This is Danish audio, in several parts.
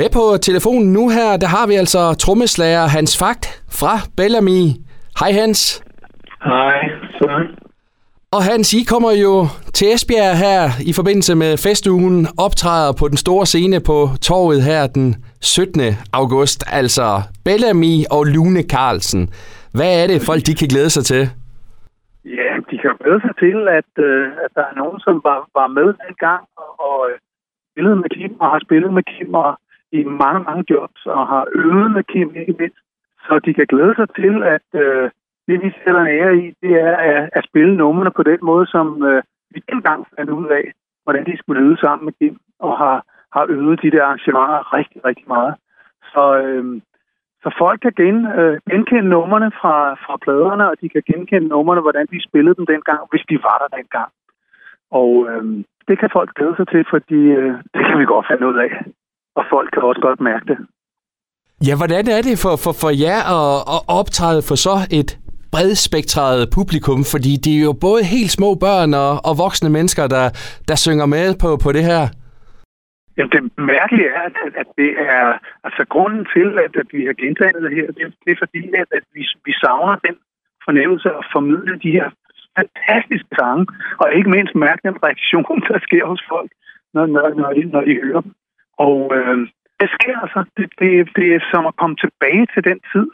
Med på telefonen nu her, der har vi altså trommeslager Hans Fagt fra Bellamy. Hej Hans. Hej, så. Og Hans, I kommer jo til Esbjerg her i forbindelse med festugen, optræder på den store scene på torvet her den 17. august, altså Bellamy og Lune Carlsen. Hvad er det, folk de kan glæde sig til? Ja, de kan glæde sig til, at, øh, at der er nogen, som var, var med dengang og, og øh, spillede med Kim og har spillet med Kim og i mange, mange jobs og har øvet med Kim, ikke mindst. Så de kan glæde sig til, at øh, det, vi sætter en ære i, det er at, at spille numrene på den måde, som øh, vi dengang fandt ud af, hvordan de skulle lyde sammen med Kim, og har, har øvet de der arrangementer rigtig, rigtig meget. Så, øh, så folk kan gen, øh, genkende numrene fra, fra pladerne, og de kan genkende numrene, hvordan vi spillede dem dengang, hvis de var der dengang. Og øh, det kan folk glæde sig til, fordi øh, det kan vi godt finde ud af. Og folk kan også godt mærke det. Ja, hvordan er det for, for, for jer at, at optræde for så et bredspektret publikum? Fordi det er jo både helt små børn og, og voksne mennesker, der, der synger med på, på det her. Jamen, det mærkelige er, at, at det er altså grunden til, at, at vi har gentaget det her, det, det er fordi, at, at vi, vi savner den fornemmelse at formidle de her fantastiske sange, og ikke mindst mærke den reaktion, der sker hos folk, når, når, når, de, når de hører dem. Og øh, det sker altså. Det, det, det er som at komme tilbage til den tid.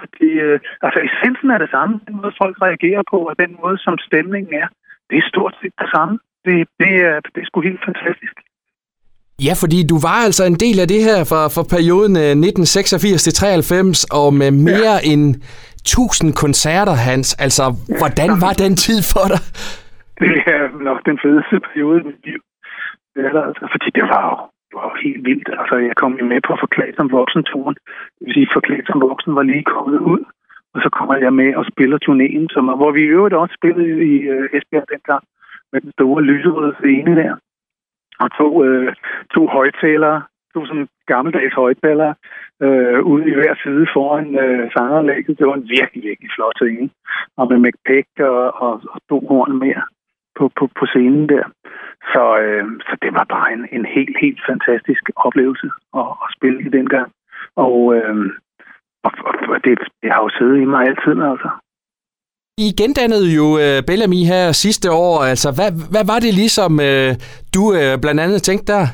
Fordi øh, altså, essensen er det samme. Den måde, folk reagerer på, og den måde, som stemningen er, det er stort set det samme. Det, det, er, det er sgu helt fantastisk. Ja, fordi du var altså en del af det her fra, fra perioden 1986 til 93, og med mere ja. end 1000 koncerter, Hans. Altså, hvordan var den tid for dig? Det er nok den fedeste periode i mit liv. Det er der, altså, fordi det var jo det var helt vildt. Altså, jeg kom jo med på Forklædt som voksen-turen. Det vil sige, Forklædt som voksen var lige kommet ud. Og så kommer jeg med og spiller turnéen, som, hvor vi i øvrigt også spillede i øh, Esbjerg dengang med den store lyserøde scene der. Og to, øh, to højtalere, to sådan gammeldags højtalere, øh, ude i hver side foran øh, sangeranlægget. Det var en virkelig, virkelig flot scene. Og med McPeck og, og, og to horn mere på, på, på scenen der. Så, øh, så det var bare en, en helt, helt fantastisk oplevelse at, at spille i den gang. Og, øh, og, og det, det har jo siddet i mig altid, altså. I gendannede jo øh, Bellamy her sidste år. Altså, hvad, hvad var det ligesom, øh, du øh, blandt andet tænkte der?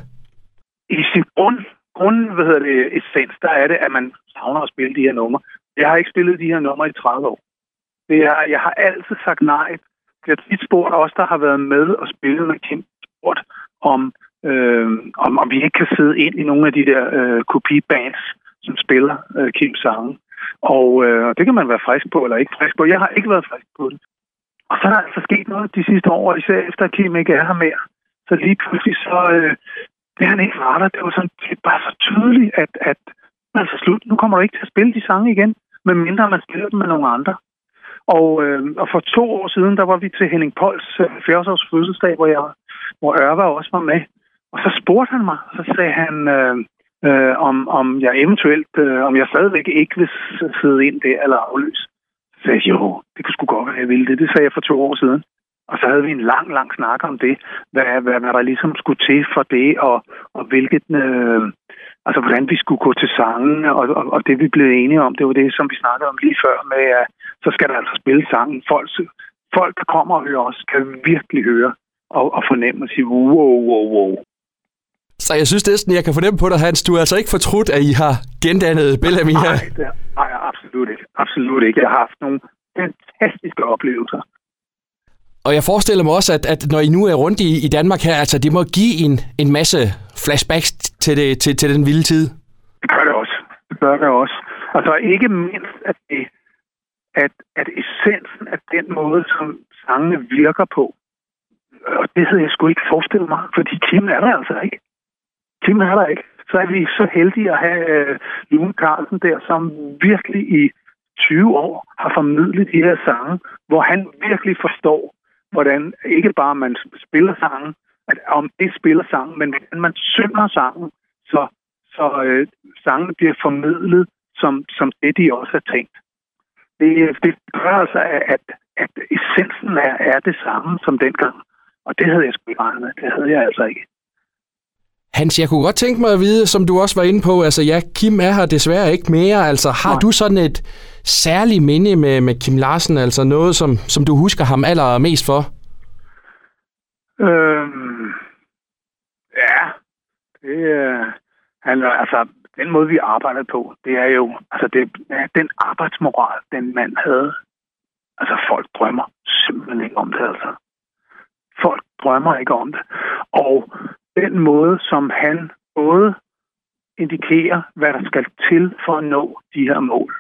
I sin grund, grund hvad hedder det, essens, der er det, at man savner at spille de her numre. Jeg har ikke spillet de her numre i 30 år. Det er, jeg har altid sagt nej jeg har tit spurgt os, der har været med og spillet med Kim, spurgt om, øh, om, om vi ikke kan sidde ind i nogle af de der øh, kopibands, som spiller øh, Kims sange. Og øh, det kan man være frisk på eller ikke frisk på. Jeg har ikke været frisk på det. Og så er der altså sket noget de sidste år, især efter at Kim ikke er her mere. Så lige pludselig så, øh, det han ikke var der, det var sådan, det er bare så tydeligt, at, at altså slut, nu kommer du ikke til at spille de sange igen, medmindre man spiller dem med nogle andre. Og, øh, og for to år siden, der var vi til Henning Pols 40-års øh, fødselsdag, hvor, jeg, hvor Ørva også var med. Og så spurgte han mig, så sagde han, øh, øh, om, om jeg eventuelt, øh, om jeg stadigvæk ikke vil sidde ind der eller afløse. Så sagde jeg, jo, det kunne sgu godt være, jeg ville det. Det sagde jeg for to år siden. Og så havde vi en lang, lang snak om det, hvad, hvad, hvad der ligesom skulle til for det, og, og hvilket, øh, altså hvordan vi skulle gå til sangen, og, og, og det vi blev enige om, det var det, som vi snakkede om lige før, med at så skal der altså spille sangen. Folk, folk der kommer og hører os, kan virkelig høre og, og fornemme og sige, wow, wow, wow. Så jeg synes næsten, jeg kan fornemme på dig, Hans, du er altså ikke fortrudt, at I har gendannet Bellamy her? Nej, det, nej, absolut ikke. Absolut ikke. Jeg har haft nogle fantastiske oplevelser. Og jeg forestiller mig også, at, at når I nu er rundt i, i Danmark her, altså det må give en, en masse flashbacks til, det, til, til den vilde tid. Det gør det også. Det gør det også. Altså ikke mindst, at, det, at, at essensen af den måde, som sangene virker på, og det havde jeg sgu ikke forestillet mig, fordi Kim er der altså ikke. Kim er der ikke. Så er vi så heldige at have øh, Lune Carlsen der, som virkelig i 20 år har formidlet de her sange, hvor han virkelig forstår, hvordan ikke bare man spiller sangen, at om det spiller sangen, men hvordan man synger sangen, så, så øh, sangen bliver formidlet som, som det, de også har tænkt. Det, øh, det gør altså, at, at essensen er, er det samme som dengang. Og det havde jeg sgu ikke regnet med. Det havde jeg altså ikke. Hans, jeg kunne godt tænke mig at vide, som du også var inde på, altså ja, Kim er her desværre ikke mere. Altså har Nej. du sådan et særligt minde med, med Kim Larsen, altså noget, som, som du husker ham allermest for? Øhm, ja, det er... Han, altså, den måde, vi arbejder på, det er jo, altså det, ja, den arbejdsmoral, den mand havde. Altså, folk drømmer simpelthen ikke om det, altså. Drømmer ikke om det. Og den måde, som han både indikerer, hvad der skal til for at nå de her mål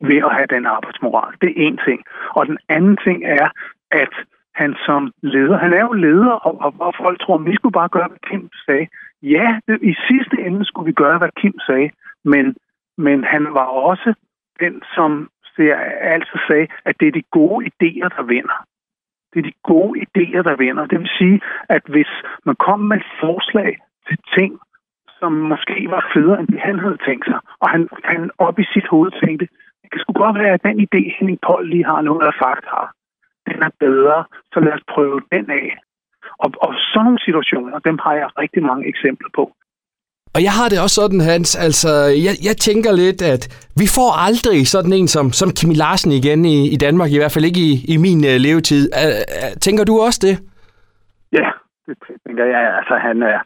ved at have den arbejdsmoral. Det er en ting. Og den anden ting er, at han som leder, han er jo leder, og, og, og folk tror, at vi skulle bare gøre, hvad Kim sagde. Ja, det, i sidste ende skulle vi gøre, hvad Kim sagde, men, men han var også den, som ser, altid sagde, at det er de gode idéer, der vinder. Det er de gode idéer, der vinder. Det vil sige, at hvis man kom med et forslag til ting, som måske var federe, end det han havde tænkt sig, og han, han op i sit hoved tænkte, det kan sgu godt være, at den idé, Henning Pold lige har, noget af fakt har, den er bedre, så lad os prøve den af. Og, og sådan nogle situationer, dem har jeg rigtig mange eksempler på. Og jeg har det også sådan, Hans, altså, jeg, jeg tænker lidt, at vi får aldrig sådan en som, som Kimi Larsen igen i, i Danmark, i hvert fald ikke i, i min uh, levetid. Uh, uh, tænker du også det? Ja, det tænker jeg. Altså, han er,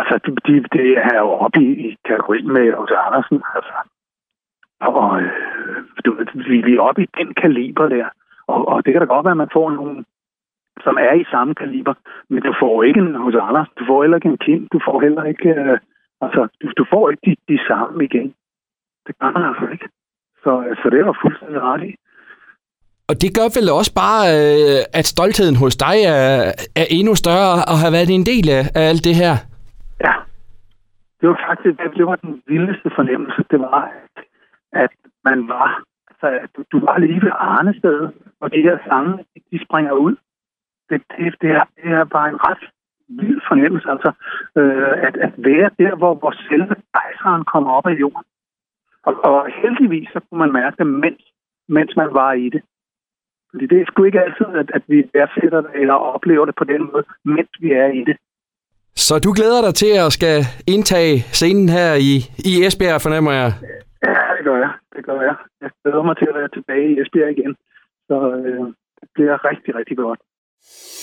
altså, det, de, de er jo oppe i, i kategorien med Otto Andersen, altså. Og øh, du, vi, vi er oppe i den kaliber der. Og, og det kan da godt være, at man får nogle som er i samme kaliber. Men du får ikke en hos Anders, du får heller ikke en Kim, du får heller ikke, øh, altså, du, du får ikke de, de samme igen. Det gør man altså ikke. Så, så det var fuldstændig ret i. Og det gør vel også bare, øh, at stoltheden hos dig er, er endnu større og har været en del af, af alt det her? Ja. Det var faktisk, det var den vildeste fornemmelse, det var, at, at man var, altså, du, du var lige ved Arnested, og de her sange, de springer ud det, det, det, er, det er bare en ret vild fornemmelse, altså, øh, at, at være der, hvor, hvor selve kejseren kommer op af jorden. Og, og heldigvis så kunne man mærke det, mens, mens man var i det. Fordi det er sgu ikke altid, at, at vi værdsætter det eller oplever det på den måde, mens vi er i det. Så du glæder dig til at skal indtage scenen her i, i Esbjerg, fornemmer jeg? Ja, det gør jeg. Det gør jeg. Jeg glæder mig til at være tilbage i Esbjerg igen. Så øh, det bliver rigtig, rigtig godt. you